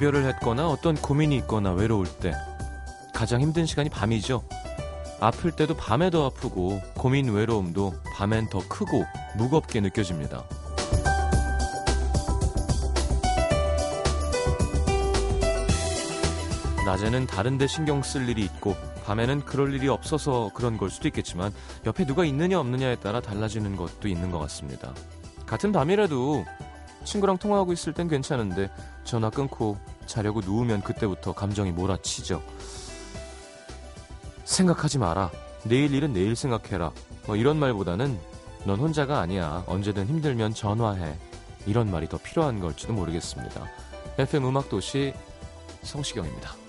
이별을 했거나 어떤 고민이 있거나 외로울 때 가장 힘든 시간이 밤이죠. 아플 때도 밤에 더 아프고 고민 외로움도 밤엔 더 크고 무겁게 느껴집니다. 낮에는 다른데 신경 쓸 일이 있고 밤에는 그럴 일이 없어서 그런 걸 수도 있겠지만 옆에 누가 있느냐 없느냐에 따라 달라지는 것도 있는 것 같습니다. 같은 밤이라도 친구랑 통화하고 있을 땐 괜찮은데 전화 끊고 자려고 누우면 그때부터 감정이 몰아치죠. 생각하지 마라. 내일 일은 내일 생각해라. 뭐 이런 말보다는 넌 혼자가 아니야. 언제든 힘들면 전화해. 이런 말이 더 필요한 걸지도 모르겠습니다. FM 음악도시 성시경입니다.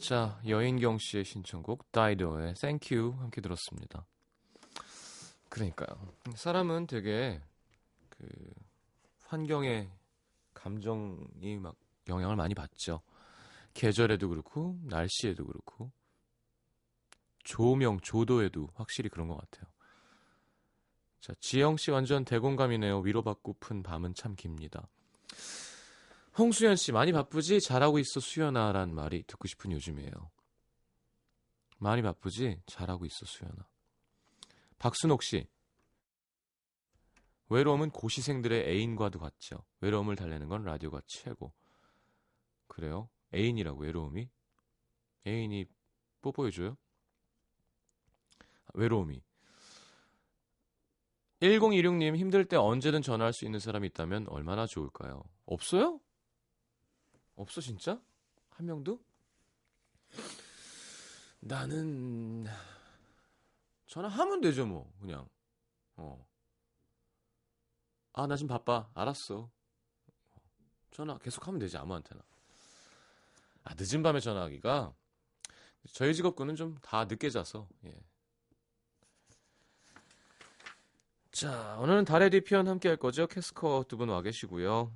자, 여인경 씨의 신청곡 다이도의 Thank You 함께 들었습니다. 그러니까요. 사람은 되게 그 환경에 감정이 막 영향을 많이 받죠. 계절에도 그렇고 날씨에도 그렇고 조명, 조도에도 확실히 그런 것 같아요. 자, 지영 씨 완전 대공감이네요. 위로받고픈 밤은 참 깁니다. 홍수연 씨 많이 바쁘지? 잘하고 있어 수연아란 말이 듣고 싶은 요즘이에요. 많이 바쁘지? 잘하고 있어 수연아. 박순옥 씨 외로움은 고시생들의 애인과도 같죠. 외로움을 달래는 건 라디오가 최고. 그래요? 애인이라고 외로움이? 애인이 뽀뽀해줘요? 외로움이. 1026님 힘들 때 언제든 전화할 수 있는 사람이 있다면 얼마나 좋을까요? 없어요? 없어 진짜? 한 명도? 나는 전화하면 되죠 뭐 그냥 어. 아 나 지금 바빠 알았어 전화 계속 하면 되지 아무한테나 아 늦은 밤에 전화하기가 저희 직업군은 좀 다 늦게 자서 예. 자 오늘은 달의 뒤편 함께 할 거죠 캐스커 두 분 와 계시고요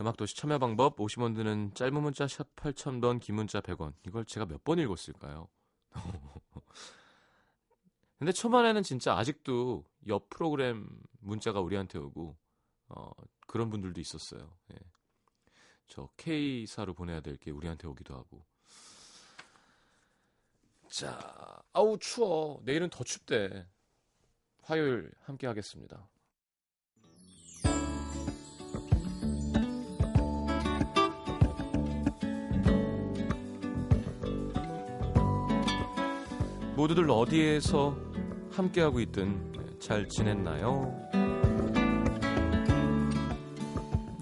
음악도시 참여 방법 50원 드는 짧은 문자 샵 8000번 긴 문자 100원 이걸 제가 몇 번 읽었을까요? 근데 초반에는 진짜 아직도 옆 프로그램 문자가 우리한테 오고 어, 그런 분들도 있었어요. 예. 저 K사로 보내야 될 게 우리한테 오기도 하고 자 아우 추워 내일은 더 춥대 화요일 함께 하겠습니다. 모두들 어디에서 함께하고 있든 잘 지냈나요?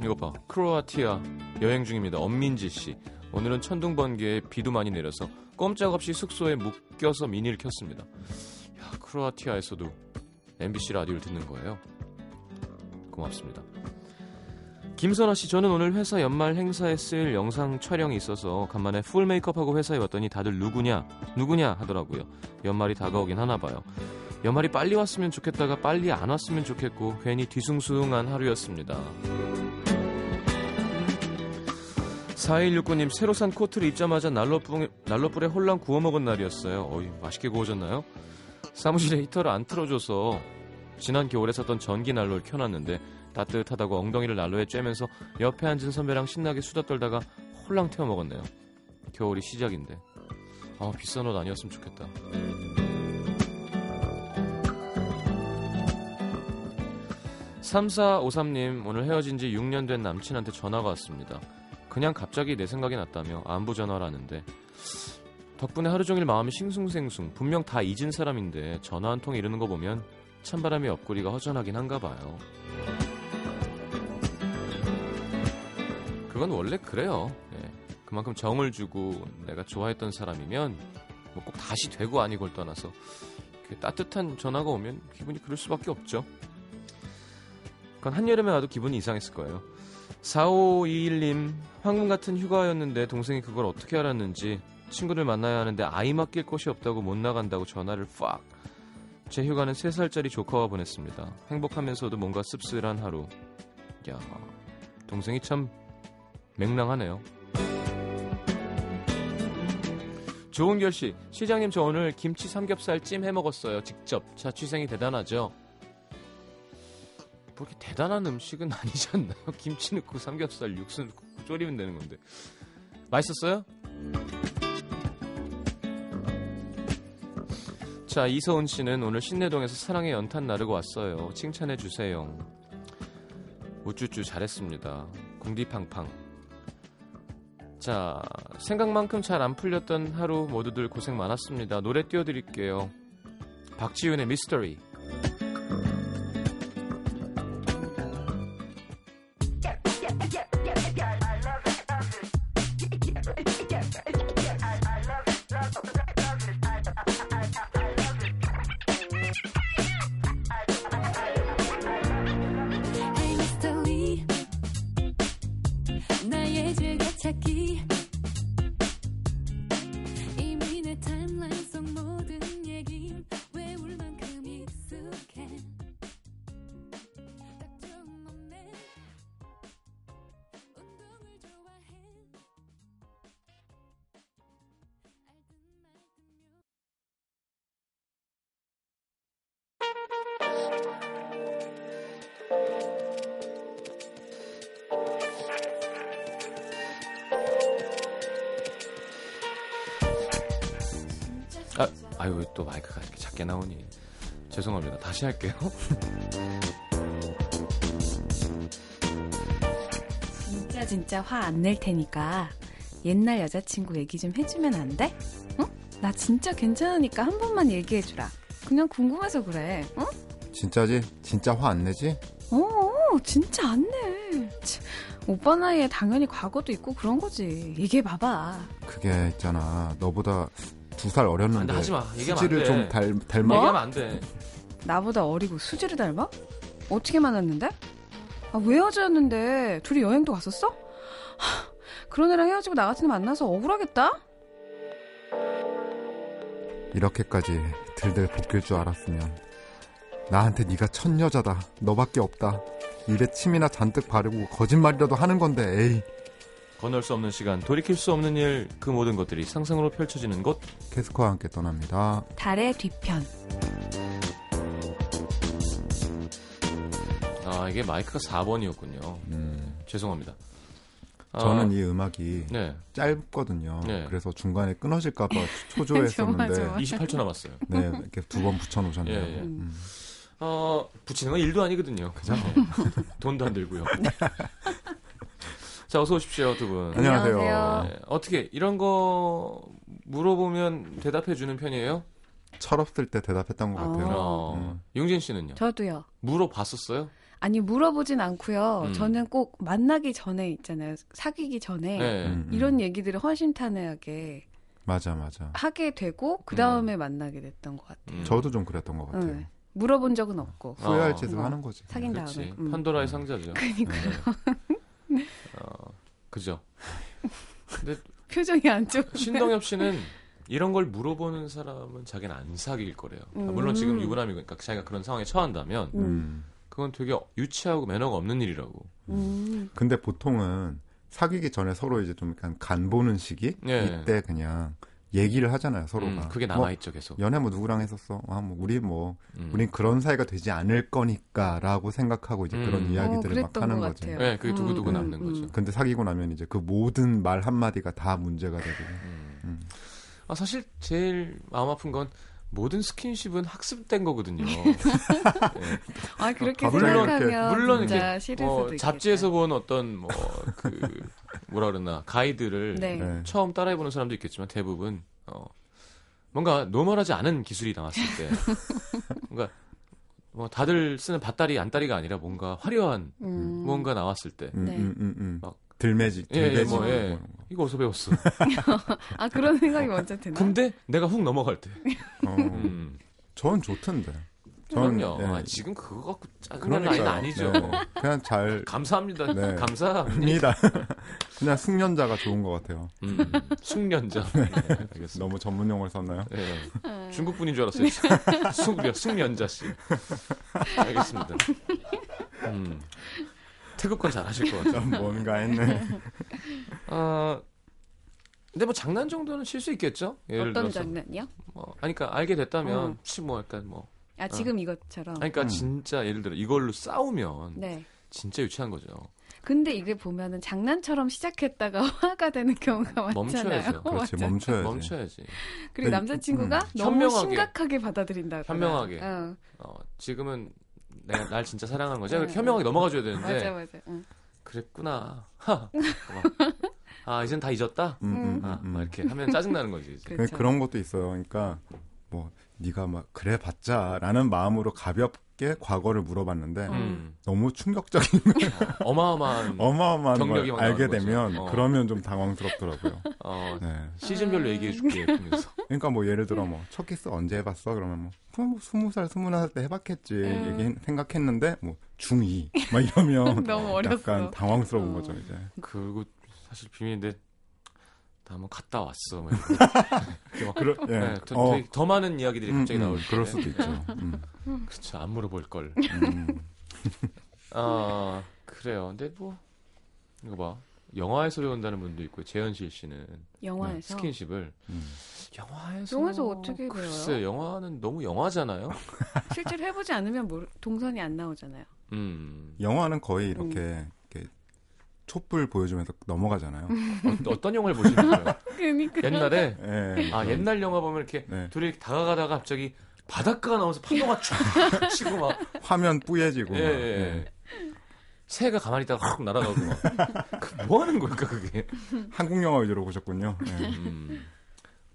이거 봐. 크로아티아 여행 중입니다. 엄민지 씨. 오늘은 천둥 번개에 비도 많이 내려서 꼼짝없이 숙소에 묶여서 미니를 켰습니다. 야, 크로아티아에서도 MBC 라디오를 듣는 거예요. 고맙습니다. 김선아 씨, 저는 오늘 회사 연말 행사에 쓸 영상 촬영이 있어서 간만에 풀 메이크업하고 회사에 왔더니 다들 누구냐, 누구냐 하더라고요. 연말이 다가오긴 하나 봐요. 연말이 빨리 왔으면 좋겠다가 빨리 안 왔으면 좋겠고 괜히 뒤숭숭한 하루였습니다. 4169님 새로 산 코트를 입자마자 난로불, 난로불에 홀랑 구워 먹은 날이었어요. 어이 맛있게 구워졌나요? 사무실에 히터를 안 틀어줘서 지난 겨울에 샀던 전기 난로를 켜놨는데 따뜻하다고 엉덩이를 난로에 쬐면서 옆에 앉은 선배랑 신나게 수다 떨다가 홀랑 태워 먹었네요. 겨울이 시작인데. 아 비싼 옷 아니었으면 좋겠다. 3453님 오늘 헤어진 지 6년 된 남친한테 전화가 왔습니다. 그냥 갑자기 내 생각이 났다며 안부 전화라는데 덕분에 하루 종일 마음이 싱숭생숭. 분명 다 잊은 사람인데 전화 한 통 이러는 거 보면 찬바람의 옆구리가 허전하긴 한가 봐요. 그건 원래 그래요. 예. 그만큼 정을 주고 내가 좋아했던 사람이면 뭐 꼭 다시 되고 아니고를 떠나서 그 따뜻한 전화가 오면 기분이 그럴 수밖에 없죠. 그건 한여름에 와도 기분이 이상했을 거예요. 4521님, 황금 같은 휴가였는데 동생이 그걸 어떻게 알았는지 친구를 만나야 하는데 아이 맡길 곳이 없다고 못 나간다고 전화를 팍. 제 휴가는 3살짜리 조카와 보냈습니다. 행복하면서도 뭔가 씁쓸한 하루. 야, 동생이 참 맹랑하네요. 조은결 씨, 시장님 저 오늘 김치 삼겹살 찜 해 먹었어요. 직접 자취생이 대단하죠. 뭐 이렇게 대단한 음식은 아니지 않나요? 김치 넣고 삼겹살 육수 넣고 졸이면 되는 건데. 맛있었어요? 자, 이서은 씨는 오늘 신내동에서 사랑의 연탄 나르고 왔어요. 칭찬해 주세요. 우쭈쭈 잘했습니다. 궁디팡팡. 자, 생각만큼 잘 안 풀렸던 하루 모두들 고생 많았습니다. 노래 띄워드릴게요. 박지윤의 미스터리. 아, 아유, 왜또 마이크가 이렇게 작게 나오니. 죄송합니다. 다시 할게요. 진짜 진짜 화 안 낼 테니까 옛날 여자친구 얘기 좀 해주면 안 돼? 응? 나 진짜 괜찮으니까 한 번만 얘기해주라. 그냥 궁금해서 그래. 응? 진짜지? 진짜 화 안 내지? 어, 진짜 안 내. 참, 오빠 나이에 당연히 과거도 있고 그런 거지. 얘기해봐봐. 그게 있잖아. 너보다 두살안 어렸는데 돼, 하지 마. 수지를 돼. 좀 닮, 닮아. 뭐? 얘기하면 안 돼. 나보다 어리고 수지를 닮아? 어떻게 만났는데? 아, 왜 헤어졌는데? 둘이 여행도 갔었어? 하, 그런 애랑 헤어지고 나 같은 애 만나서 억울하겠다? 이렇게까지 들들 볶일 줄 알았으면 나한테 네가 첫 여자다. 너밖에 없다. 입에 침이나 잔뜩 바르고 거짓말이라도 하는 건데 에이 건널 수 없는 시간, 돌이킬 수 없는 일, 그 모든 것들이 상상으로 펼쳐지는 곳. 캐스커와 함께 떠납니다. 달의 뒤편. 아, 이게 마이크가 4번이었군요. 음, 죄송합니다. 아, 저는 이 음악이 네, 짧거든요. 네. 그래서 중간에 끊어질까봐 초조했었는데 좋아. 28초 남았어요. 네 이렇게 두 번 붙여놓으셨네요. 예, 예. 음. 어, 붙이는 건 일도 아니거든요. 그죠? 돈도 안 들고요. 자, 어서 오십시오, 두 분. 안녕하세요. 안녕하세요. 네, 어떻게, 이런 거 물어보면 대답해 주는 편이에요? 철없을 때 대답했던 것 같아요. 어, 음. 용진 씨는요? 저도요. 물어봤었어요? 아니 물어보진 않고요. 음. 저는 꼭 만나기 전에 있잖아요. 사귀기 전에 네. 음, 음. 이런 얘기들을 허심탄회하게 맞아 맞아. 하게 되고 그 다음에 만나게 됐던 것 같아요. 음. 저도 좀 그랬던 것 같아요. 응. 물어본 적은 없고 후회할 어. 짓을 뭐, 하는 거지. 사귄. 다음에. 음. 판도라의 상자죠. 그러니까 네. 어, 그죠. 근데 표정이 안 좋. 신동엽 씨는 이런 걸 물어보는 사람은 자기는 안 사귈 거래요. 아, 물론 음. 지금 유부남이니까 자기가 그런 상황에 처한다면 음. 음. 그건 되게 유치하고 매너가 없는 일이라고. 음. 근데 보통은 사귀기 전에 서로 이제 좀 약간 간 보는 시기 네. 이때 그냥 얘기를 하잖아요 서로가. 음, 그게 뭐, 남아있죠, 계속. 연애 뭐 누구랑 했었어? 아, 뭐 우리 뭐 음. 우린 그런 사이가 되지 않을 거니까라고 생각하고 이제 음. 그런 어, 이야기들을 막 그랬던 하는. 같아요. 네, 그게 두고두고 음, 남는 음, 거죠. 음. 근데 사귀고 나면 이제 그 모든 말 한마디가 다 문제가 되고. 음. 음. 아, 사실 제일 마음 아픈 건 모든 스킨십은 학습된 거거든요. 네. 아 그렇게 아, 물론 생각하면 물론 진짜 이렇게 싫을 뭐 수도 잡지에서 있겠다. 본 어떤 뭐 그 뭐라 그러나 가이드를 네. 네. 처음 따라해보는 사람도 있겠지만 대부분 어, 뭔가 노멀하지 않은 기술이 나왔을 때, 뭔가 뭐 다들 쓰는 밭다리 안다리가 아니라 뭔가 화려한 음. 뭔가 나왔을 때, 음, 네. 음, 음, 음. 막- 들매지, 예, 예, 들매지. 뭐, 뭐 예. 이런 거. 이거 어디서 배웠어? 아 그런 생각이 먼저 드나? 근데 내가 훅 넘어갈 때, 어, 음, 전 좋던데. 전, 그럼요. 예. 아, 지금 그거 갖고 짜증나는 나이는. 아니죠. 네. 그냥 잘 감사합니다. 네. 감사합니다. 합니다. 그냥 숙련자가 좋은 것 같아요. 음, 숙련자. 네, 알겠습니다. 너무 전문 용어를 썼나요? 네. 아. 중국 분인 줄 알았어요. 숙련, 숙련자 씨. 알겠습니다. 음, 태극권 잘 하실 것 같아요. 좀 뭔가 했네. 아, 근데 뭐 장난 정도는 칠 수 있겠죠? 예를 어떤 들어서. 장난이요? 뭐, 아니, 그러니까 알게 됐다면, 어. 혹시 뭐 약간 뭐. 아 지금 이것처럼. 아니, 그러니까 음. 진짜 예를 들어 이걸로 싸우면 네. 진짜 유치한 거죠. 근데 이게 보면은 장난처럼 시작했다가 화가 되는 경우가 많잖아요. 멈춰야죠. 그렇지? 멈춰야지. 멈춰야지. 그리고 네, 남자친구가 음. 너무 현명하게. 심각하게 받아들인다. 현명하게. 어, 어, 지금은 내가 날 진짜 사랑하는 거지. 네, 현명하게 넘어가줘야 되는데. 맞아 맞아. 응. 그랬구나. 하. 막, 아, 이젠 다 잊었다? 음, 음, 아, 음, 막 음. 이렇게 하면 짜증나는 거지. 이제. 그렇죠. 그런 것도 있어요. 그러니까 뭐 네가 막 그래 봤자라는 마음으로 가볍게 과거를 물어봤는데 음. 너무 충격적인 어마어마한 어마어마한 경력이 알게. 되면 어. 그러면 좀 당황스럽더라고요. 어, 네. 시즌별로 얘기해 줄게. 그러면서. 그러니까 뭐 예를 들어 뭐 첫 키스 언제 해봤어? 그러면 뭐 뭐, 스무 살 스무 살때 해봤겠지 음. 얘기 생각했는데 뭐 중2 막 이러면. 약간 당황스러운 어. 거죠 이제. 그리고 사실 비밀인데 나 한번 갔다 왔어. 막 이렇게. 이렇게 막 그러, 예. 네, 더, 어, 되게 더 많은 이야기들이 음, 갑자기 음, 나올 때. 그럴 수도 있죠. 음, 그렇죠. 안 물어볼 걸. 음. 아 그래요. 근데 뭐 이거 봐. 영화에서 배운다는 분도 있고 재현실 씨는 영화에서 스킨십을 음. 영화에서 영화에서 어떻게 배워요? 글쎄 영화는 너무 영화잖아요. 실제로 해보지 않으면 모르- 동선이 안 나오잖아요. 음 영화는 거의 이렇게, 이렇게 촛불 보여주면서 넘어가잖아요. 어, 어떤 영화를 보시는 거예요? 그러니까 옛날에 예. 아 옛날 영화 보면 이렇게 네. 둘이 이렇게 다가가다가 갑자기 바닷가가 나오면서 파도가 쫙 치고 막 화면 뿌얘지고 예, 막, 예, 예. 예. 새가 가만히 있다가 확 날아가고 막. 그뭐 하는 걸까, 그게? 한국 영화 위주로 보셨군요. 예. 음.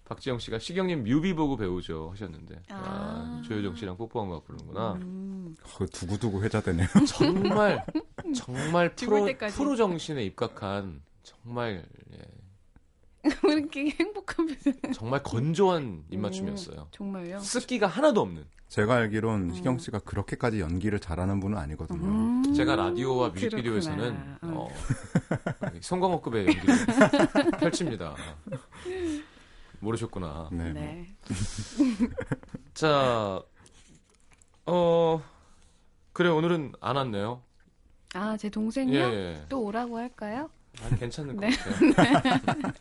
박지영 씨가 시경님 뮤비 보고 배우죠 하셨는데. 아, 아. 조효정 씨랑 뽀뽀한 거 부르는구나. 음, 어, 두고두고 회자되네요. 정말, 정말 프로, 때까지. 프로 정신에 입각한 정말, 예, 왜 이렇게 행복한 표정? 정말 건조한 입맞춤이었어요. 정말요? 습기가 하나도 없는. 제가 알기론 시경 씨가 그렇게까지 연기를 잘하는 분은 아니거든요. 음, 제가 라디오와 뮤직비디오에서는 그렇구나. 어, 송강호급의 연기를 펼칩니다. 모르셨구나. 네. 뭐. 네. 자, 어, 그래 오늘은 안 왔네요. 아, 제 예, 동생요? 예. 또 오라고 할까요? 아, 괜찮을 것 네. 같아요.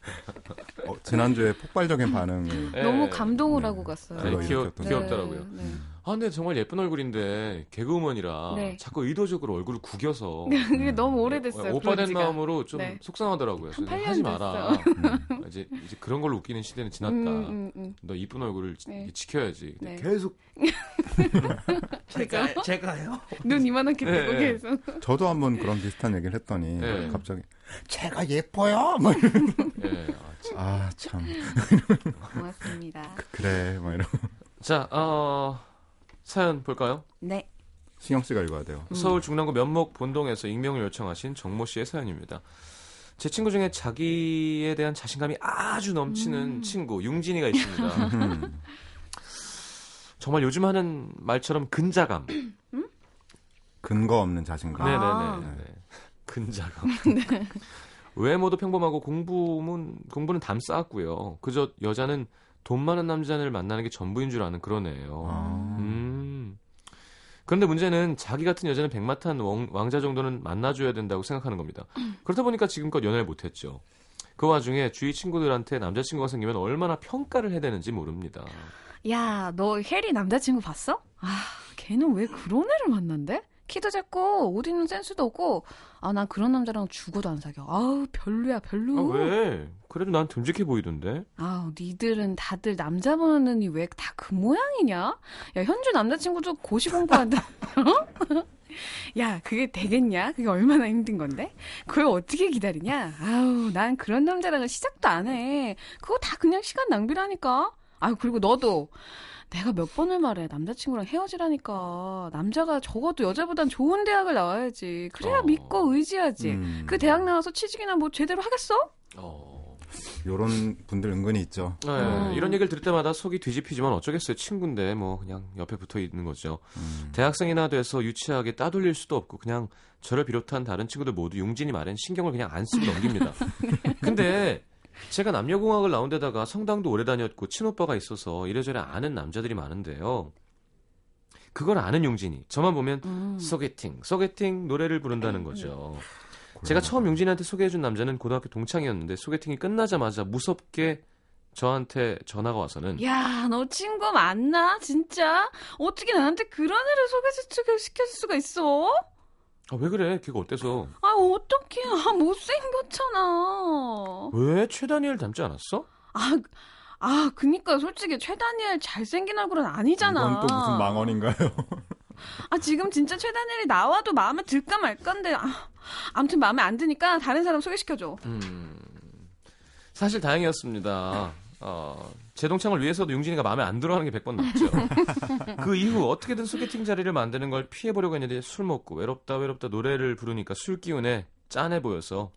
어, 지난주에 폭발적인 반응을 예. 너무 감동을 네. 하고 갔어요. 네, 귀여, 일으켰던 귀엽더라고요. 네, 네. 아, 근데 정말 예쁜 얼굴인데 개그우먼이라 네. 자꾸 의도적으로 얼굴을 구겨서 그게 너무 오래됐어요. 오빠 된 그런 지가. 마음으로 좀 네. 속상하더라고요. 한 그래서 8년 하지 마라. 음. 이제 이제 그런 걸로 웃기는 시대는 지났다. 음, 음, 음. 너 이쁜 얼굴을 지- 네. 지 켜야지. 근데 네. 계속 제가 제가요? 눈 이만하게 네, 뜨고 네. 계속. 저도 한번 그런 비슷한 얘기를 했더니 네. 갑자기 제가 예뻐요. 막 이러면서 예. 아, 참. 아, 참. 고맙습니다. 그래. 막 이러고. 자, 어, 사연 볼까요? 네. 신경 씨가 읽어야 돼요. 서울 중랑구 면목 본동에서 익명을 요청하신 정모 씨의 사연입니다. 제 친구 중에 자기에 대한 자신감이 아주 넘치는 친구 융진이가 있습니다. 음. 정말 요즘 하는 말처럼 근자감. 근거 없는 자신감. 아. 네네네. 네. 근자감. 외모도 평범하고 공부는 공부는 담 쌓았고요. 그저 여자는 돈 많은 남자를 만나는 게 전부인 줄 아는 그런 애예요. 아. 음. 그런데 문제는 자기 같은 여자는 백마탄 왕, 왕자 정도는 만나줘야 된다고 생각하는 겁니다. 그렇다 보니까 지금껏 연애를 못했죠. 그 와중에 주위 친구들한테 남자친구가 생기면 얼마나 평가를 해야 되는지 모릅니다. 야, 너 혜리 남자친구 봤어? 아, 걔는 왜 그런 애를 만난대? 키도 작고 옷 입는 센스도 없고 아 난 그런 남자랑 죽어도 안 사겨. 아우 별로야 별로. 아, 왜? 그래도 난 듬직해 보이던데. 아우 니들은 다들 남자 보는 눈이 왜다 그 모양이냐? 야 현주 남자친구도 고시 공부한다. 야 그게 되겠냐? 그게 얼마나 힘든 건데? 그걸 어떻게 기다리냐? 아우 난 그런 남자랑은 시작도 안 해. 그거 다 그냥 시간 낭비라니까. 아유 그리고 너도 내가 몇 번을 말해 남자친구랑 헤어지라니까 남자가 적어도 여자보단 좋은 대학을 나와야지 그래야 어. 믿고 의지하지 음. 그 대학 나와서 취직이나 뭐 제대로 하겠어? 어. 요런 분들 은근히 있죠. 네, 음. 이런 얘기를 들을 때마다 속이 뒤집히지만 어쩌겠어요. 친구인데 뭐 그냥 옆에 붙어 있는 거죠. 음. 대학생이나 돼서 유치하게 따돌릴 수도 없고 그냥 저를 비롯한 다른 친구들 모두 용진이 말엔 신경을 그냥 안 쓰고 넘깁니다. 근데 제가 남녀공학을 나온 데다가 성당도 오래 다녔고 친오빠가 있어서 이래저래 아는 남자들이 많은데요. 그걸 아는 용진이 저만 보면 음. 소개팅, 소개팅 노래를 부른다는 거죠. 제가 처음 용진이한테 소개해준 남자는 고등학교 동창이었는데 소개팅이 끝나자마자 무섭게 저한테 전화가 와서는 야, 너 친구 맞나? 진짜? 어떻게 나한테 그런 애를 소개시켜 시켜줄 수가 있어? 아, 왜 그래? 걔가 어때서? 아, 어떡해. 아, 못생겼잖아. 왜 최다니엘 닮지 않았어? 아, 아, 그니까 솔직히 최다니엘 잘생긴 얼굴은 아니잖아. 이건 또 무슨 망언인가요? 아, 지금 진짜 최다니엘이 나와도 마음에 들까 말까인데, 아, 아무튼 마음에 안 드니까 다른 사람 소개시켜줘. 음, 사실 다행이었습니다. 어, 제 동창을 위해서도 용진이가 마음에 안 들어하는 게 100번 낫죠. 그 이후 어떻게든 소개팅 자리를 만드는 걸 피해보려고 했는데 술 먹고 외롭다 외롭다 노래를 부르니까 술 기운에 짠해 보여서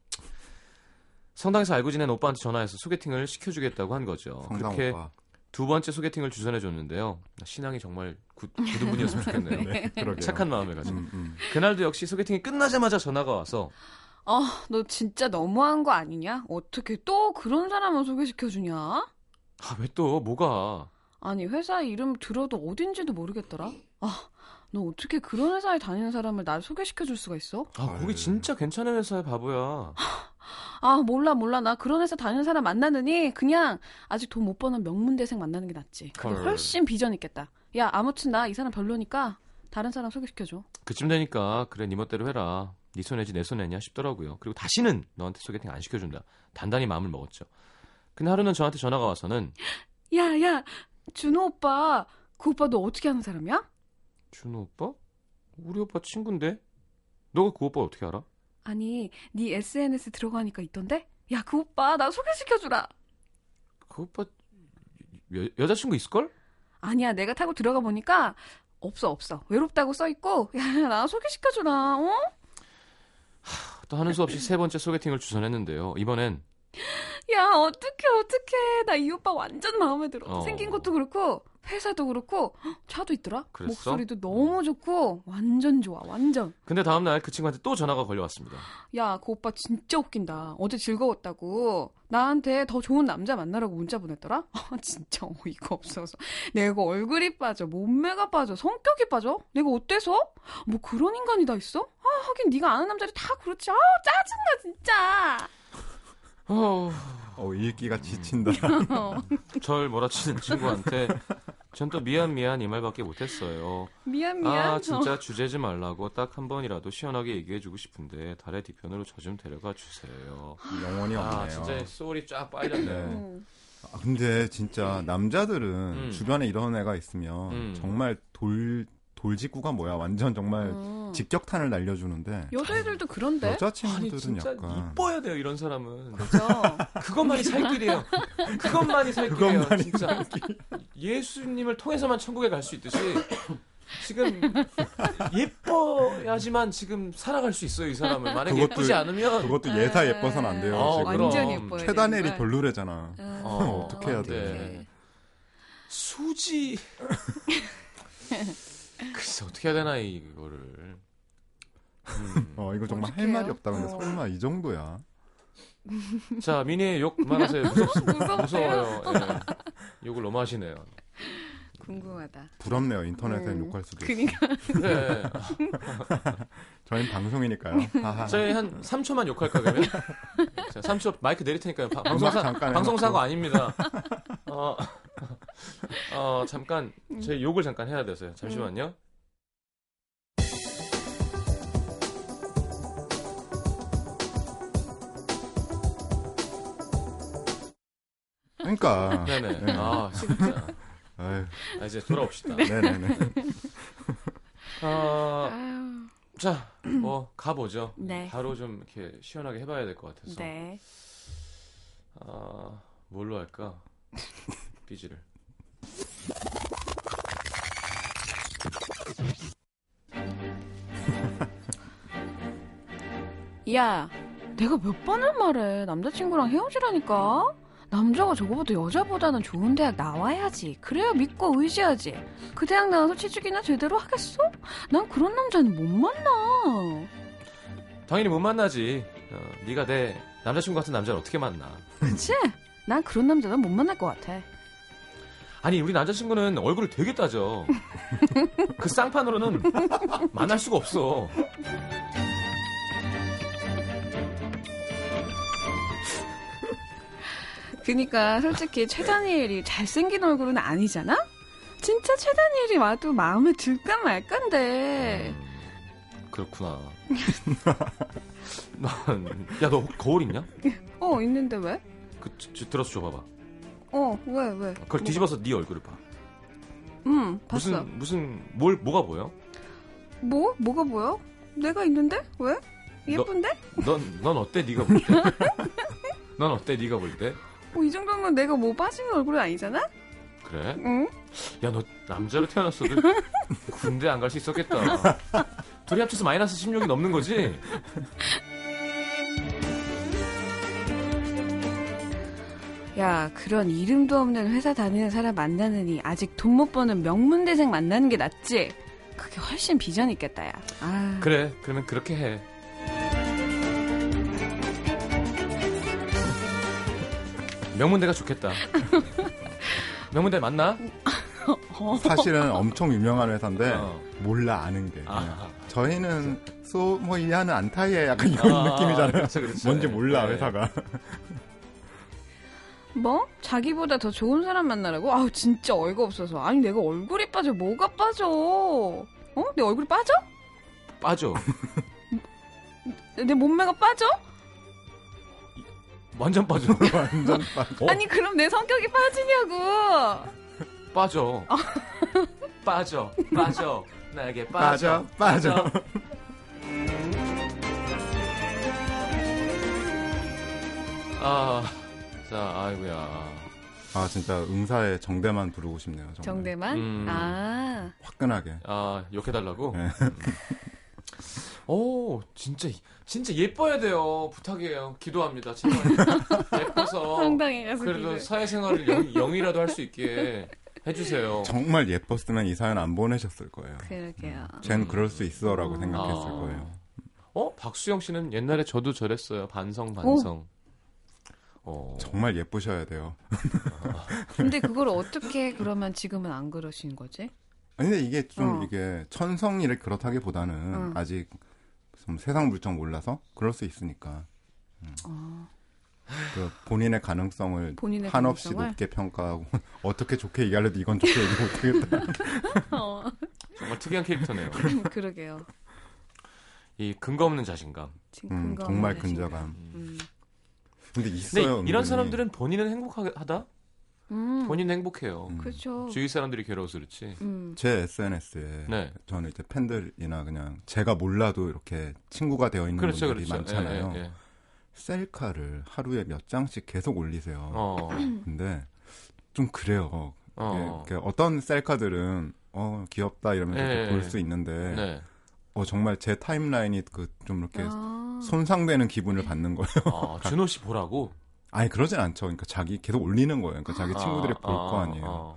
성당에서 알고 지낸 오빠한테 전화해서 소개팅을 시켜주겠다고 한 거죠. 그렇게 오빠. 두 번째 소개팅을 주선해 줬는데요. 신앙이 정말 굿, 굳은 분이었으면 좋겠네요. 네, 그러게요. 착한 마음을 가지고. 음, 음. 그날도 역시 소개팅이 끝나자마자 전화가 와서 아, 너 진짜 너무한 거 아니냐? 어떻게 또 그런 사람을 소개시켜주냐? 아, 왜 또 뭐가 아니 회사 이름 들어도 어딘지도 모르겠더라. 아, 너 어떻게 그런 회사에 다니는 사람을 날 소개시켜 줄 수가 있어? 아, 거기. 진짜 괜찮은 회사야, 바보야. 아, 몰라 몰라. 나 그런 회사 다니는 사람 만나느니 그냥 아직 돈 못 버는 명문대생 만나는 게 낫지. 그게 헐. 훨씬 비전 있겠다. 야, 아무튼 나 이 사람 별로니까 다른 사람 소개시켜 줘. 그쯤 되니까 그래 네 멋대로 해라. 네 손해지 내 손해냐 싶더라고요. 그리고 다시는 너한테 소개팅 안 시켜준다. 단단히 마음을 먹었죠. 근데 하루는 저한테 전화가 와서는 야, 야. 준호 오빠. 그 오빠 너 어떻게 하는 사람이야? 준호 오빠? 우리 오빠 친구인데? 너가 그 오빠 어떻게 알아? 아니, 네 SNS 들어가니까 있던데? 야, 그 오빠 나 소개시켜 주라. 그 오빠 여, 여자친구 있을걸? 아니야, 내가 타고 들어가 보니까 없어, 없어. 외롭다고 써 있고, 야, 나 소개시켜 주라. 어? 또 하는 수 없이 세 번째 소개팅을 주선했는데요. 이번엔 야, 어떡해, 어떡해. 나 이 오빠 완전 마음에 들어. 어. 생긴 것도 그렇고, 회사도 그렇고, 헉, 차도 있더라. 그랬어? 목소리도 너무 좋고, 완전 좋아, 완전. 근데 다음날 그 친구한테 또 전화가 걸려왔습니다. 야, 그 오빠 진짜 웃긴다. 어제 즐거웠다고. 나한테 더 좋은 남자 만나라고 문자 보냈더라? 아, 진짜 어이가 없어서. 내가 얼굴이 빠져, 몸매가 빠져, 성격이 빠져? 내가 어때서? 뭐 그런 인간이 다 있어? 아, 하긴 네가 아는 남자들이 다 그렇지. 아, 짜증나, 진짜. 어, 어, 읽기가 지친다. 절 몰아치는 친구한테 전 또 미안 미안 이 말밖에 못했어요. 미안, 미안. 아 진짜 주제지 말라고 딱 한 번이라도 시원하게 얘기해주고 싶은데 달의 뒤편으로 저 좀 데려가 주세요. 영혼이 없네요. 아 진짜 소울이 쫙 빨렸네. 네. 음. 아, 근데 진짜 남자들은 음. 주변에 이런 애가 있으면 음. 정말 돌 돌직구가 뭐야 완전 정말 음. 직격탄을 날려주는데 여자애들도 그런데? 아니 여자친구들은 진짜 약간 이뻐야 돼요 이런 사람은. 그죠? 그것만이 살 길이에요. 그것만이 살 길이에요. 그것만이 진짜 예수님을 통해서만 천국에 갈 수 있듯이 지금 예뻐야지만 지금 살아갈 수 있어요 이 사람은. 만약에 그것도- 예쁘지 않으면 그것도 예사 예뻐서는 안 돼요. 어, 지금. 완전 예뻐요. 최단엘이 별로래잖아. 음. 어, 어떻게 해야 안 돼? 수지. 글쎄 어떻게 해야 되나 이거를. 음. 어 이거 정말 할? 말이 없다. 근데 어. 설마 이 정도야? 자 미니 욕 그만하세요. 무섭습니다. 무서워요. 예. 욕을 너무 하시네요. 궁금하다. 부럽네요. 인터넷에 음. 욕할 수도 있어. 그니까. 네. 저희는 방송이니까요. 저희 한 3초만 욕할까 그러면? 자, 3초 마이크 내릴 테니까요. 바- 방송사 방송사고. 아닙니다. 어, 어, 잠깐 제 음. 욕을 잠깐 해야 돼서요. 잠시만요. 음. 그러니까. 네네. 네. 아 진짜. 아 이제 돌아옵시다. 네네네. 아, 자, 뭐 가보죠. 네. 바로 좀 이렇게 시원하게 해봐야 될 것 같아서. 네. 아, 뭘로 할까? 삐지를. 야, 내가 몇 번을 말해. 남자친구랑 헤어지라니까? 남자가 저거보다 여자보다는 좋은 대학 나와야지. 그래야 믿고 의지하지. 그 대학 나와서 취직이나 제대로 하겠어? 난 그런 남자는 못 만나. 당연히 못 만나지. 어, 네가 내 남자친구 같은 남자를 어떻게 만나? 그치? 난 그런 남자는 못 만날 것 같아. 아니 우리 남자친구는 얼굴을 되게 따져. 그 쌍판으로는 만날 수가 없어. 그니까 솔직히 최다니엘이 잘생긴 얼굴은 아니잖아? 진짜 최다니엘이 와도 마음에 들까 말까인데. 그렇구나. 야, 너 거울 있냐? 어, 있는데 왜? 그 저, 저, 들어서 줘봐봐. 어, 왜, 왜? 그걸 뒤집어서 네 얼굴을 봐. 응, 봤어. 무슨 무슨 뭘 뭐가 보여? 뭐? 뭐가 보여? 내가 있는데? 왜? 예쁜데? 넌넌 어때 네가 볼 때? 넌 어때 네가 볼 때? 어, 이 정도면 내가 뭐 빠지는 얼굴은 아니잖아? 그래? 응? 야, 너 남자로 태어났어도 군대 안 갈 수 있었겠다. 둘이 합쳐서 마이너스 16이 넘는 거지? 야, 그런 이름도 없는 회사 다니는 사람 만나느니 아직 돈 못 버는 명문대생 만나는 게 낫지? 그게 훨씬 비전 있겠다, 야. 아. 그래, 그러면 그렇게 해. 명문대가 좋겠다. 명문대 맞나? 사실은 엄청 유명한 회사인데 어. 몰라 아는 게. 아, 저희는 소뭐 이하는 안타이에 약간 이런 아, 느낌이잖아요. 그렇죠, 그렇죠. 뭔지 몰라 네. 회사가. 뭐? 자기보다 더 좋은 사람 만나라고? 아우, 진짜 어이가 없어서. 아니, 내가 얼굴이 빠져. 뭐가 빠져? 어? 내 얼굴이 빠져? 빠져. 내, 내 몸매가 빠져? 완전 빠져. 완전 빠. 어? 아니, 그럼 내 성격이 빠지냐고! 빠져. 빠져. 빠져. 나에게 빠져. 빠져, 빠져. 자, 아이고야. 아 진짜 응사에 정대만 부르고 싶네요. 정말. 정대만? 음. 아. 화끈하게. 아, 욕해달라고? 네. 오, 진짜, 진짜 예뻐야 돼요. 부탁이에요. 기도합니다. 제발. 예뻐서. 황당해가지고. 그래도 사회생활을 영, 영이라도 할 수 있게 해주세요. 정말 예뻤으면 이 사연 안 보내셨을 거예요. 그러게요. 쟨 그럴 수 있어라고 음. 생각했을 아. 거예요. 어? 박수영 씨는 옛날에 저도 저랬어요. 반성, 반성. 어. 정말 예쁘셔야 돼요. 근데 그걸 어떻게 그러면 지금은 안 그러신 거지? 아니, 근데 이게 좀 어. 이게 천성이를 그렇다기보다는 응. 아직 좀 세상 물정 몰라서 그럴 수 있으니까 어, 그 본인의 가능성을 본인의 한없이 가능성을? 높게 평가하고 어떻게 좋게 얘기하려도 이건 좋게 얘기 못하겠다. 어, 정말 특이한 캐릭터네요. 그러게요. 이 근거 없는 자신감. 지금 음, 근거 정말 없는 자신감. 근저감. 음. 근데 근데 있어요. 이런 은근히. 사람들은 본인은 행복하다? 음, 본인은 행복해요. 음. 그렇죠. 주위 사람들이 괴로워서 그렇지. 음, 제 SNS에 네. 저는 이제 팬들이나 그냥 제가 몰라도 이렇게 친구가 되어 있는 그렇죠, 분들이 그렇죠. 많잖아요. 예, 예, 예. 셀카를 하루에 몇 장씩 계속 올리세요. 어, 근데 좀 그래요. 어. 어떤 셀카들은 어 귀엽다 이러면서 예, 볼 예. 수 있는데 네. 어 정말 제 타임라인이 그 좀 이렇게 아, 손상되는 기분을 받는 거예요. 어, 준호 씨 보라고. 아니 그러진 않죠. 그러니까 자기 계속 올리는 거예요. 그러니까 자기 친구들이 아, 볼거 아, 아니에요.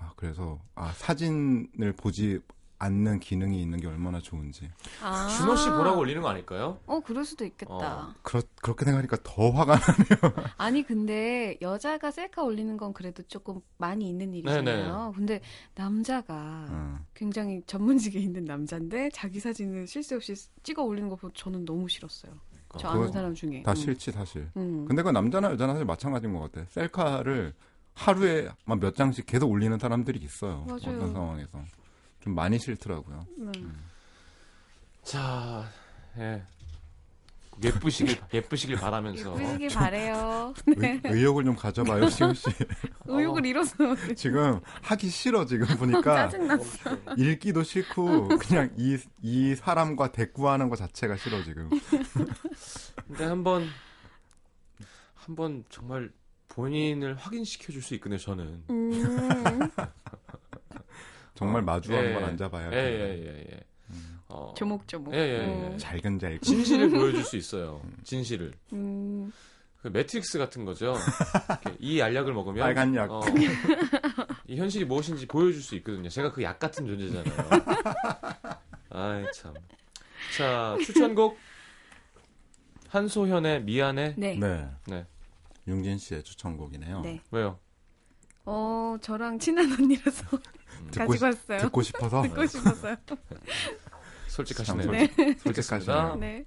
아. 아, 그래서 아 사진을 보지 않는 기능이 있는 게 얼마나 좋은지. 아. 준호 씨 보라고 올리는 거 아닐까요? 어, 그럴 수도 있겠다. 어. 그렇 그렇게 생각하니까 더 화가 나. 아니, 근데 여자가 셀카 올리는 건 그래도 조금 많이 있는 일이잖아요. 근데 남자가 어. 굉장히 전문직에 있는 남자인데 자기 사진을 실새 없이 찍어 올리는 거 보고 저는 너무 싫었어요. 저 어, 아는 그거 사람 중에. 다 음. 싫지 사실. 음. 근데 그건 남자나 여자나 사실 마찬가지인 것 같아. 셀카를 하루에 막몇 장씩 계속 올리는 사람들이 있어요. 맞아요. 어떤 상황에서 좀 많이 싫더라고요. 음. 자, 예. 예쁘시길 예쁘시길 바라면서 예쁘시길 바래요. 의, 의욕을 좀 가져봐요, 시우 씨. 의욕을 잃어서 지금 하기 싫어 지금 보니까 짜증났어. 읽기도 싫고 그냥 이 이 사람과 대꾸하는 것 자체가 싫어 지금. 근데 한번 한번 정말 본인을 확인시켜 줄 수 있거든요, 저는. 음, 정말 마주 예, 한번 앉아봐야 예, 돼. 예, 예, 예. 어, 조목조목. 예, 예, 예. 음. 잘근 잘근. 진실을 보여줄 수 있어요. 진실을. 음, 그 매트릭스 같은 거죠. 이 알약을 먹으면 빨간 약. 어, 이 현실이 무엇인지 보여줄 수 있거든요. 제가 그 약 같은 존재잖아요. 아이 참. 자 추천곡 한소현의 미안해. 네. 네. 네. 융진 씨의 추천곡이네요. 네. 왜요? 어, 저랑 친한 언니라서 듣고, 가지고 싶- 왔어요. 듣고 싶어서 듣고 싶었어요. 솔직하시네요. 네. 솔직하시네요. 네.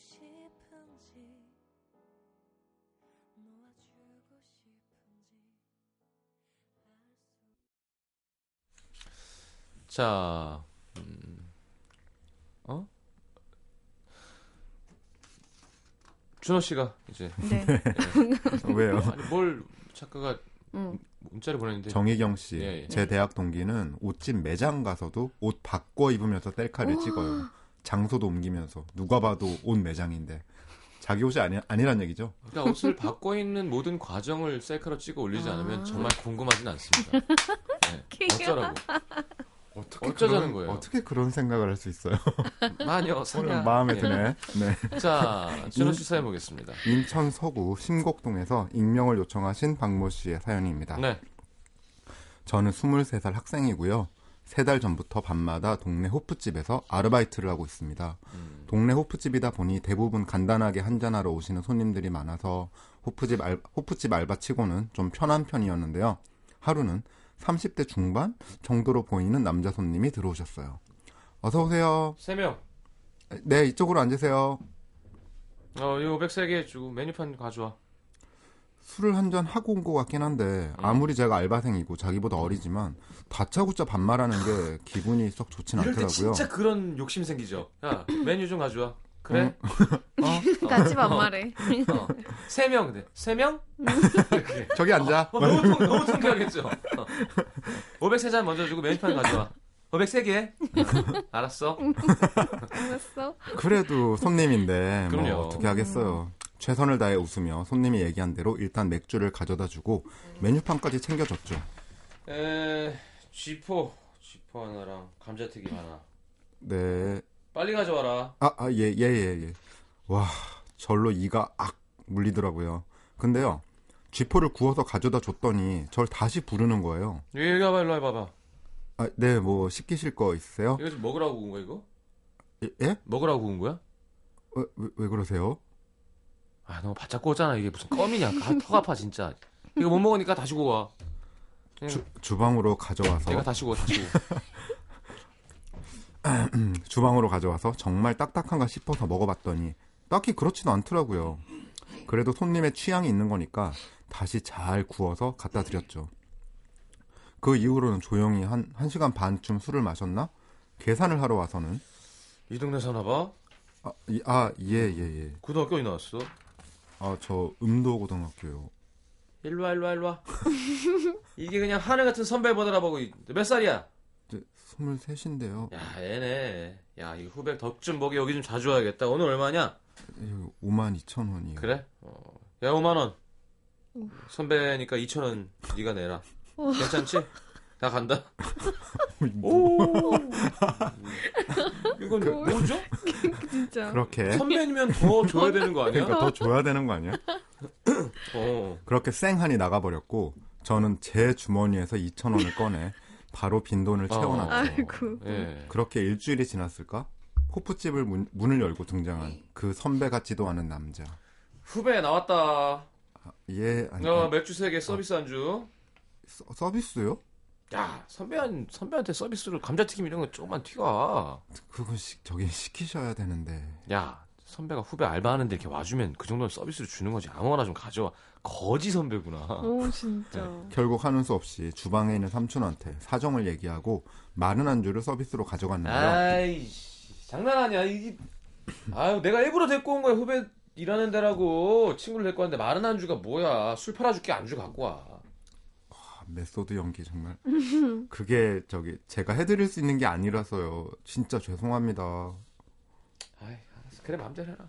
싶은지 놓아주고 싶은지 자, 음, 어? 준호 씨가 이제 네. 왜요? 아니 뭘 작가가 음. 문자를 보냈는데 정희경 씨, 예, 예. 제 대학 동기는 옷집 매장 가서도 옷 바꿔 입으면서 셀카를 찍어요. 장소도 옮기면서 누가 봐도 옷 매장인데 자기 옷이 아니 아니란 얘기죠. 그러니까 옷을 바꿔 입는 모든 과정을 셀카로 찍어 올리지 아. 않으면 정말 궁금하진 않습니다. 네. 어쩌라고? 어떻게 어쩌자는 그런, 거예요? 어떻게 그런 생각을 할 수 있어요? 마녀 오늘 사냥. 마음에 예. 드네. 네. 자, 준호 씨 사연 보겠습니다. 인천 서구 신곡동에서 익명을 요청하신 박모 씨의 사연입니다. 네. 저는 23살 학생이고요. 세 달 전부터 밤마다 동네 호프집에서 아르바이트를 하고 있습니다. 음, 동네 호프집이다 보니 대부분 간단하게 한잔하러 오시는 손님들이 많아서 호프집, 알, 호프집 알바 치고는 좀 편한 편이었는데요. 하루는 30대 중반 정도로 보이는 남자 손님이 들어오셨어요. 어서 오세요. 세 명. 네, 이쪽으로 앉으세요. 어, 이 503개 주고 메뉴판 가져와. 술을 한 잔 하고 온 것 같긴 한데 아무리 제가 알바생이고 자기보다 어리지만 다짜고짜 반말하는 게 기분이 썩 좋진 이럴 때 않더라고요. 진짜 그런 욕심 생기죠. 야, 메뉴 좀 가져와. 그래? 어? 같이 반말해. 어. 세 명, 근데. 세 명? 이렇게. 저기 앉아. 어, 너무, 통- 너무 통쾌하겠죠? 어. 503잔 먼저 주고 메뉴판 가져와. 503개? 알았어. 알았어. 그래도 손님인데 뭐 그럼요. 어떻게 하겠어요. 최선을 다해 웃으며 손님이 얘기한 대로 일단 맥주를 가져다 주고 메뉴판까지 챙겨줬죠. 에, 쥐포. 쥐포 하나랑 감자튀김 하나. 네. 빨리 가져와라. 아, 아, 예, 예, 예, 예. 와, 절로 이가 악 물리더라고요. 근데요, 쥐포를 구워서 가져다 줬더니 절 다시 부르는 거예요. 여기 와봐, 일로 와봐봐. 아, 네, 뭐 시키실 거 있으세요? 이거 지금 먹으라고 구운 거야, 이거? 예? 예? 먹으라고 구운 거야? 어, 왜, 왜 그러세요? 아, 너무 바짝 구웠잖아. 이게 무슨 껌이냐. 아, 턱 아파, 진짜. 이거 못 먹으니까 다시 구워. 주, 주방으로 가져와서 내가 다시 구워, 다시 구워. 주방으로 가져와서 정말 딱딱한가 싶어서 먹어봤더니 딱히 그렇지도 않더라고요. 그래도 손님의 취향이 있는 거니까 다시 잘 구워서 갖다 드렸죠. 그 이후로는 조용히 한, 한 시간 반쯤 술을 마셨나? 계산을 하러 와서는 이 동네 사나 봐? 아, 이- 아, 예, 예, 예. 고등학교 어디 나왔어? 아, 저 음도 고등학교요. 일로 와, 일로 와, 일로 와. 이게 그냥 하늘 같은 선배보다라 보고, 이- 몇 살이야? 이제 23인데요. 야, 애네. 야, 이 후배 덕좀 먹이 여기 좀 자주 와야겠다. 오늘 얼마냐? 5만 2천 원이요. 그래? 어. 야, 5만 원. 선배니까 2천 원 네가 내라. 괜찮지? 나 간다. 오. 이건 뭐죠? 진짜. 그렇게 선배님면 더 줘야 되는 거 아니야? 그러니까 더 줘야 되는 거 아니야? 어. 그렇게 쌩하니 나가버렸고 저는 제 주머니에서 2천 원을 꺼내 바로 빈 돈을 채워놨죠. 아이고. 예. 그렇게 일주일이 지났을까? 호프집을 문, 문을 열고 등장한 그 선배 같지도 않은 남자. 후배 나왔다. 예, 아니, 어, 맥주 세 개 서비스 안주. 서, 서 비스요? 야, 선배한 선배한테 서비스를 감자튀김 이런 거 조금만 튀가. 그건 시, 저기 시키셔야 되는데. 야, 선배가 후배 알바하는데 이렇게 와주면 그 정도는 서비스를 주는 거지. 아무거나 좀 가져와. 거지 선배구나. 오 진짜. 결국 하는 수 없이 주방에 있는 삼촌한테 사정을 얘기하고 많은 안주를 서비스로 가져갔는데요. 아이씨, 장난하냐? 이게 아유, 내가 일부러 데리고 온 거야. 후배 일하는 데라고 친구를 데리고 왔는데 마른 안주가 뭐야? 술 팔아줄게 안주 갖고 와. 아, 메소드 연기 정말. 그게 저기 제가 해드릴 수 있는 게 아니라서요. 진짜 죄송합니다. 아이, 알았어. 그래 마음대로 해라.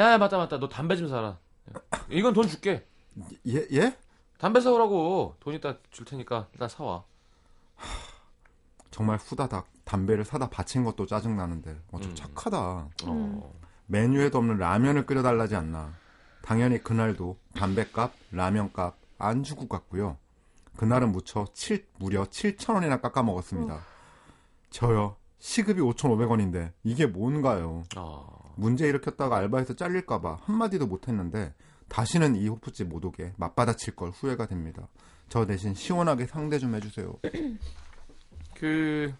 야, 야, 맞다 맞다. 너 담배 좀 사라. 이건 돈 줄게. 예 예? 담배 사오라고. 돈 이따 줄 테니까 일단 사와. 정말 후다닥 담배를 사다 바친 것도 짜증 나는데 어, 좀 음. 착하다. 어. 메뉴에도 없는 라면을 끓여달라지 않나. 당연히 그날도 담배값, 라면값 안 주고 갔고요. 그날은 무쳐 7, 무려 7,000원이나 깎아 먹었습니다. 저요. 시급이 5,500원인데 이게 뭔가요? 아. 문제 일으켰다가 알바에서 잘릴까봐 한마디도 못했는데 다시는 이 호프집 못 오게 맞받아칠 걸 후회가 됩니다. 저 대신 시원하게 상대 좀 해주세요. 그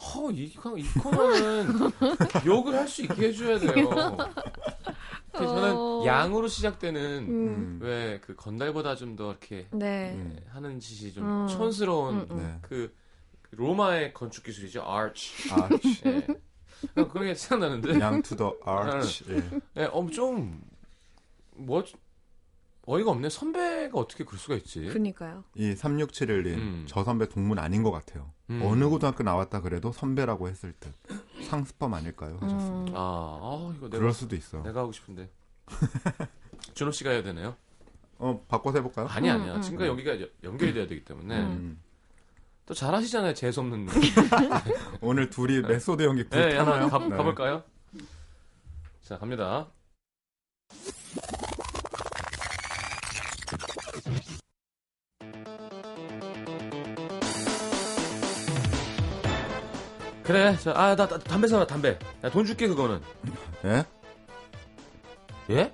허, 이, 이 코너는 욕을 할 수 있게 해줘야 돼요. 그 저는 어. 양으로 시작되는 음. 왜그 건달보다 좀 더 이렇게 네. 음, 하는 짓이 좀 음. 촌스러운 음, 음. 네. 그 로마의 건축 기술이죠. 아치. 아, 예. 그런 게 생각나는데. 양 to the 아치. 예. 예, 어, 좀, 뭐, 어이가 없네. 선배가 어떻게 그럴 수가 있지? 그니까요. 이 3671님, 음. 저 선배 동문 아닌 것 같아요. 음. 어느 고등학교 나왔다 그래도 선배라고 했을 듯. 상습범 아닐까요? 하셨습니다. 음. 아, 아, 이거 내가, 그럴 수도 있어. 내가 하고 싶은데. 준호 씨가 해야 되나요? 어, 바꿔서 해볼까요? 아니, 음, 아니야. 음. 지금까 지 여기가 여- 연결이 돼야 되기 때문에. 음. 또 잘하시잖아요. 재수 없는. 오늘 둘이 메소드 연기 네, 불타나요? 가, 네. 가볼까요? 자, 갑니다. 그래, 자, 아, 나, 나 담배 사라, 담배. 나돈 줄게, 그거는. 예? 예?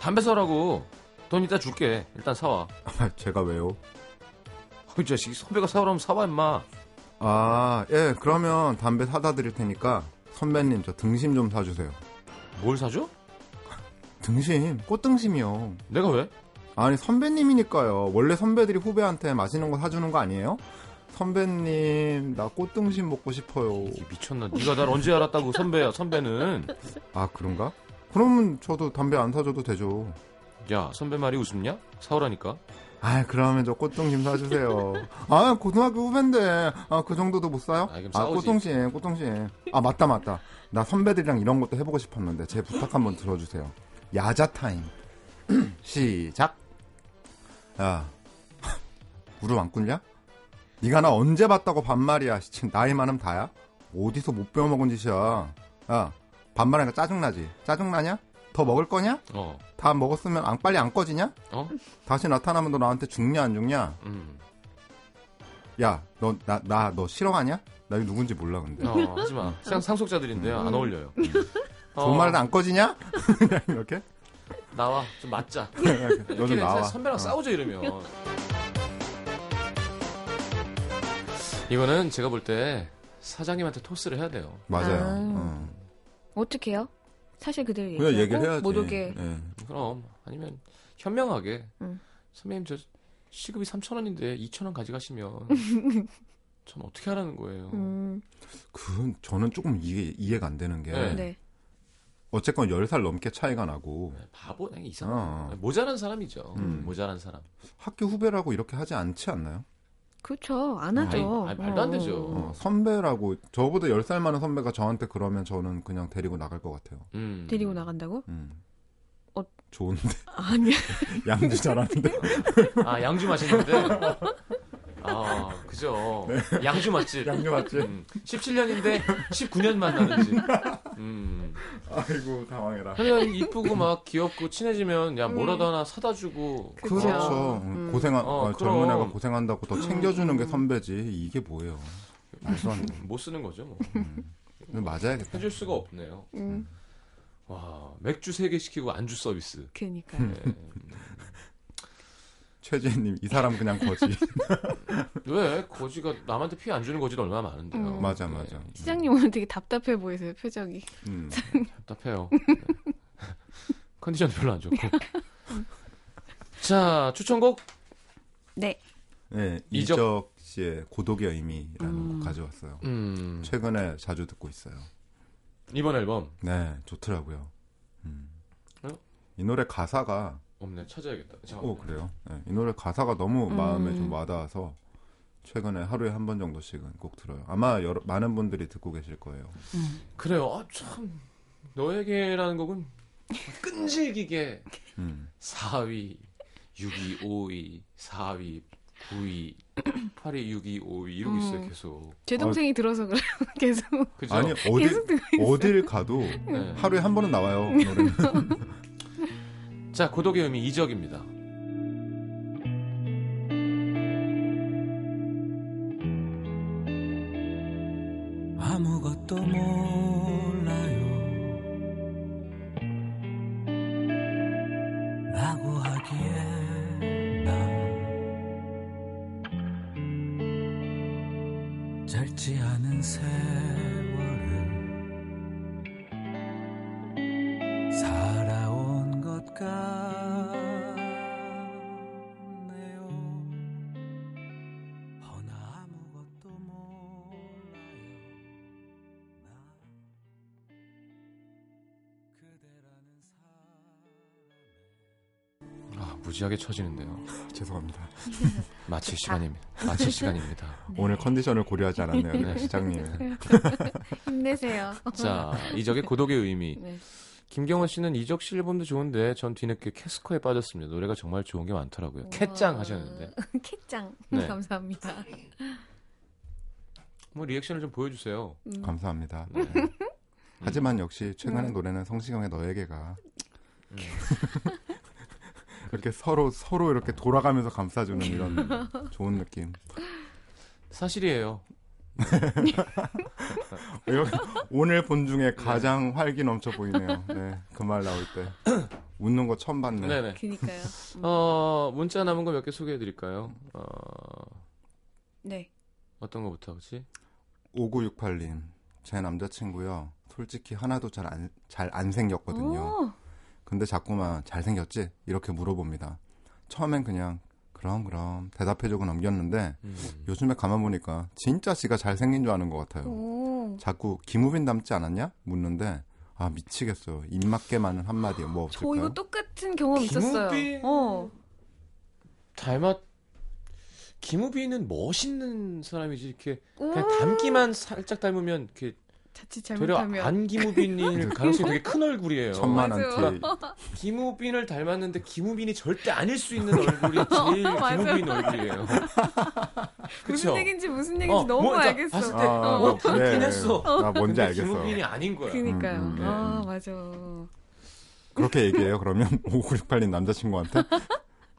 담배 사라고. 돈 이따 줄게. 일단 사와. 아, 제가 왜요? 어, 이 자식, 선배가 사오라면 사와, 임마. 아, 예, 그러면 담배 사다 드릴 테니까 선배님 저 등심 좀 사주세요. 뭘 사줘? 등심, 꽃등심이요. 내가 왜? 아니, 선배님이니까요. 원래 선배들이 후배한테 맛있는 거 사주는 거 아니에요? 선배님, 나 꽃등심 먹고 싶어요. 이 미쳤나? 네가 날 언제 알았다고, 선배야, 선배는. 아, 그런가? 그러면 저도 담배 안 사줘도 되죠. 야, 선배 말이 웃음냐? 사오라니까. 아, 그러면 저 꽃등심 사주세요. 아, 고등학교 후배인데, 아, 그 정도도 못 사요? 아, 그럼 아, 싸우지. 꽃등심, 꽃등심. 아, 맞다, 맞다. 나 선배들이랑 이런 것도 해보고 싶었는데, 제 부탁 한번 들어주세요. 야자 타임. 시작. 야, 무릎 안 꿇냐? 네가 나 언제 봤다고 반말이야. 지금 나이 많으면 다야? 어디서 못 배워먹은 짓이야. 야, 반말하니까 짜증나지? 짜증나냐? 더 먹을 거냐? 어, 다 먹었으면 안, 빨리 안 꺼지냐? 어? 다시 나타나면 너 나한테 죽냐 안 죽냐? 음. 야, 너 나 나 너 싫어하냐? 나 이거 누군지 몰라 근데. 어, 하지 마. 상, 상속자들인데요. 안 어울려요. 어, 정말 안 꺼지냐? 그냥 이렇게? 나와. 좀 맞자. 너좀 이렇게 나와. 선배랑 어. 싸우자 이러면. 이거는 제가 볼 때 사장님한테 토스를 해야 돼요. 맞아요. 아. 어. 어떻게 해요? 사실 그대로 그냥 얘기하고 얘기를 해야지. 못 오게. 예. 그럼 아니면 현명하게 음. 선배님 저 시급이 3천 원인데 2천 원 가져가시면 전 어떻게 하라는 거예요. 음, 그 저는 조금 이해 이해가 안 되는 게 네. 네. 어쨌건 10살 넘게 차이가 나고 네, 바보 이상. 어. 모자란 사람이죠. 음. 모자란 사람. 학교 후배라고 이렇게 하지 않지 않나요? 그렇죠. 안 하죠. 아니, 아니, 말도 안 어, 되죠. 어, 선배라고 저보다 10살 많은 선배가 저한테 그러면 저는 그냥 데리고 나갈 것 같아요. 음. 데리고 나간다고? 음. 어. 좋은데 아니야. 양주 잘하는데 아 양주 마시는데. 아 그죠. 양주 맛집. 양주 맛집. 음, 17년인데 19년 만나는 집. 음. 아이고 당황해라. 그냥 이쁘고 막 귀엽고 친해지면 야 뭐라도 하나 사다 주고. 그쵸. 그렇죠. 음. 고생한 어, 어, 젊은. 애가 고생한다고 더 챙겨주는 게 선배지. 이게 뭐예요? 말도 안 돼. 못 쓰는 거죠 뭐. 근데 맞아야겠다. 해줄 수가 없네요. 음, 와 맥주 3개 시키고 안주 서비스. 그니까. 음. 네. 최지혜님 이 사람 그냥 거지. 왜 거지가 남한테 피해 안 주는 거지도 얼마나 많은데요. 음. 맞아 맞아. 시장님 오늘 되게 답답해 보이세요, 표정이. 음. 답답해요. 네. 컨디션 별로 안 좋고. 자 추천곡 네. 네, 이적. 이적 씨의 고독의 의미라는 음. 곡 가져왔어요. 음, 최근에 자주 듣고 있어요. 이번 앨범 네, 좋더라고요. 음. 어? 이 노래 가사가 없네 찾아야겠다. 오 잠깐만. 그래요. 네, 이 노래 가사가 너무 음. 마음에 좀 와닿아서 최근에 하루에 한 번 정도씩은 꼭 들어요. 아마 여러, 많은 분들이 듣고 계실 거예요. 그래요. 아, 참 너에게라는 곡은 끈질기게 음. 4위, 6위, 5위, 4위, 9위, 8위, 6위, 5위 이러고 있어요 음. 계속. 제 동생이 들어서 그래요, 계속. 그죠? 아니 어디 있어요. 어딜 가도 네. 하루에 한 번은 나와요. 노래는. 자 고독의 의미 이적입니다. 아무것도 몰 무지하게 처지는데요. 죄송합니다. 마칠 시간입니다. 마칠 시간입니다. 오늘 컨디션을 고려하지 않았네요. 네. 네. 시장님. 힘내세요. 자 이적의 고독의 의미. 네. 김경원 씨는 이적 씨 앨범도 좋은데 전 뒤늦게 캐스커에 빠졌습니다. 노래가 정말 좋은 게 많더라고요. 캣짱 하셨는데 캣짱. 네. 감사합니다. 뭐 리액션을 좀 보여주세요. 음. 감사합니다. 네. 하지만 역시 최근의 음. 노래는 성시경의 너에게가 음. 그렇게 서로 서로 이렇게 돌아가면서 감싸주는 이런 좋은 느낌. 사실이에요. 오늘 본 중에 가장 활기 넘쳐 보이네요. 네, 그 말 나올 때 웃는 거 처음 봤네. 네네. 그니까요. 음. 어 문자 남은 거 몇 개 소개해드릴까요? 어, 네. 어떤 거부터 하지? 5968님, 제 남자친구요. 솔직히 하나도 잘 안 잘안 생겼거든요. 오, 근데 자꾸만 잘생겼지? 이렇게 물어봅니다. 처음엔 그냥 그럼 그럼 대답해주고 넘겼는데 음. 요즘에 가만 보니까 진짜 지가 잘생긴 줄 아는 것 같아요. 오. 자꾸 김우빈 닮지 않았냐? 묻는데 아 미치겠어요. 입 맞게 많은 한마디 뭐저 없을까요? 이거 똑같은 경험 있었어요. 김우빈? 어. 닮았. 김우빈은 멋있는 사람이지 이렇게 그냥 오. 닮기만 살짝 닮으면 이렇게 자칫 잘못하면. 안 김우빈일 가능성이 되게 큰 얼굴이에요. 천만한 맞아요. 티. 김우빈을 닮았는데 김우빈이 절대 아닐 수 있는 얼굴이 제일. 김우빈 얼굴이에요. 무슨? 얘기인지 무슨 얘기인지 어, 너무 뭐, 자, 알겠어. 봤을 때, 아, 어, 닮긴 네. 했어. 나 뭔지 근데 알겠어. 김우빈이 아닌 거야. 그니까요. 음, 음, 네. 아, 맞아. 그렇게 얘기해요. 그러면 5968님 남자친구한테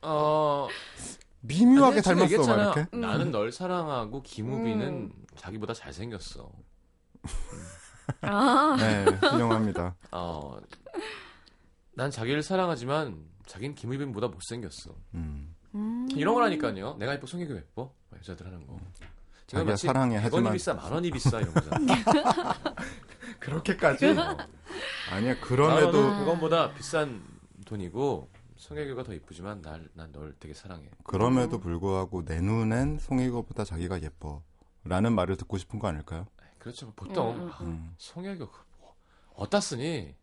어, 미묘하게 닮았어. 막. 이렇게. 음. 나는 널 사랑하고 김우빈은 음. 자기보다 잘생겼어. 아, 네, 훌륭합니다. 어, 난 자기를 사랑하지만 자기는 김우빈보다 못생겼어. 음. 음. 이런 거라니까요. 내가 예뻐, 송혜교 예뻐? 여자들 하는 거. 제가 마치 사랑해 100원이 하지만 비싸, 만 원이 비싸 이런 거잖아. 그렇게까지? 어. 아니야 만 그럼에도 그건보다 비싼 돈이고 송혜교가 더 이쁘지만 난널 되게 사랑해. 그럼에도 불구하고 내 눈엔 송혜교보다 자기가 예뻐라는 말을 듣고 싶은 거 아닐까요? 그렇죠. 보통 음, 음, 음. 음. 송혜교 그 뭐, 어디다 쓰니?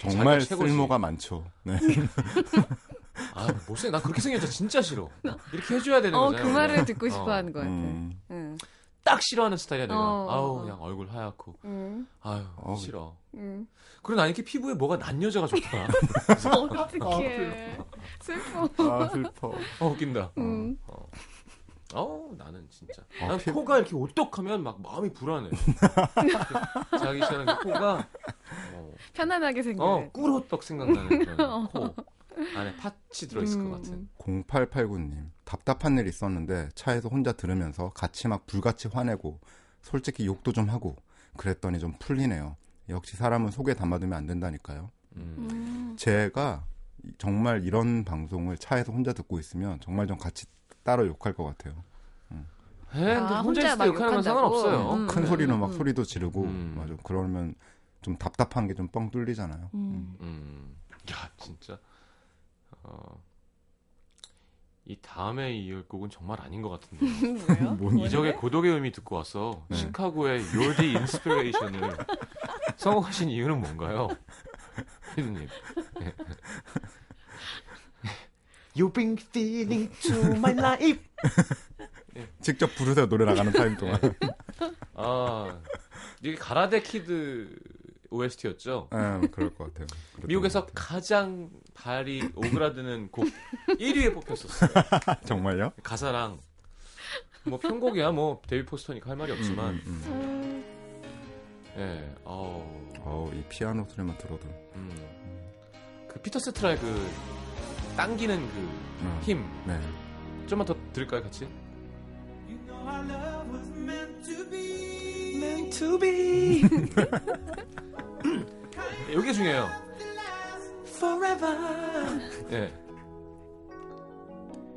정말. 쓸모가 많죠. 네. 아, 못생. 난 그렇게 생겼죠. 진짜 싫어. 이렇게 해줘야 되는 어, 거잖아요. 그 말을 듣고 어. 싶어 하는 것 같아. 음. 응. 딱 싫어하는 스타일이야 내가. 어, 아우 어. 그냥 얼굴 하얗고 음, 아유 어우. 싫어. 음. 그리고 난 이렇게 피부에 뭐가 난 여자가 좋더라. 어떡해. 슬퍼. 아 슬퍼. 어 웃긴다. 음. 어. 어 나는 진짜. 어, 난 피- 코가 이렇게 오똑하면 막 마음이 불안해. 자기 전에 그 코가 어, 편안하게 생겨. 어 꿀호떡 생각나는 그런 코 안에 팥이 들어있을 음, 것 같은. 0889님 답답한 일 있었는데 차에서 혼자 들으면서 같이 막 불같이 화내고 솔직히 욕도 좀 하고 그랬더니 좀 풀리네요. 역시 사람은 속에 담아두면 안 된다니까요. 음. 음. 제가 정말 이런 방송을 차에서 혼자 듣고 있으면 정말 좀 같이 따로 욕할 것 같아요. 에, 근데 아, 혼자 혼자 있을 때막 욕하는 건? 상관없어요. 음. 큰 소리로 막 소리도 지르고 음. 맞아. 그러면 좀 답답한 게 좀 뻥 뚫리잖아요. 음. 음, 야 진짜 어, 이 다음에 이을 곡은 정말 아닌 것 같은데 뭐예요? 뭔 이적의 고독의 의미 듣고 와서 네. 시카고의 the Inspiration을 선곡하신 이유는 뭔가요? 피디님 네. You're the meaning in my life 직접 부르세요 노래 나가는 타임 동안. 아 이게 가라데 Kid OST였죠? 예, 그럴 것 같아요. 미국에서 것 가장 발이 오그라드는 곡 1위에 뽑혔었어요 같아요. 정말요? 가사랑 뭐 편곡이야 뭐 데뷔 포스터니까 할 말이 없지만 음, 음. 예 어우 어우, 이 피아노 소리만 들어도 음. 그 피터 세트라의 그 당기는 그 음. 힘 네. 좀만 더 들을까요 같이? You know our love was meant to be. Meant to be 여기 중요해요 Forever. 예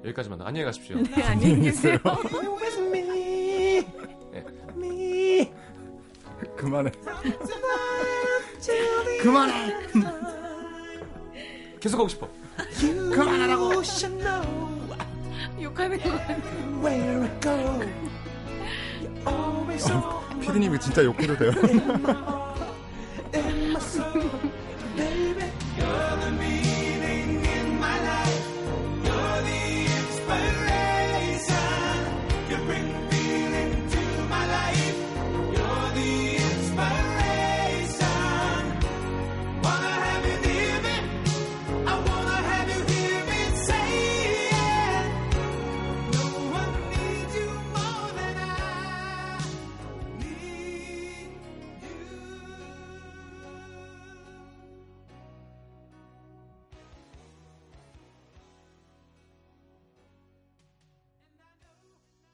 여기까지만 안녕히 가십시오 네, 안녕히 계세요. You with me. Me. 그만해. 그만해. 계속 하고 싶어 그만하라고. You should know 욕하는 거 같아. where I go. You're always on 피디님이 진짜 욕해도 돼요?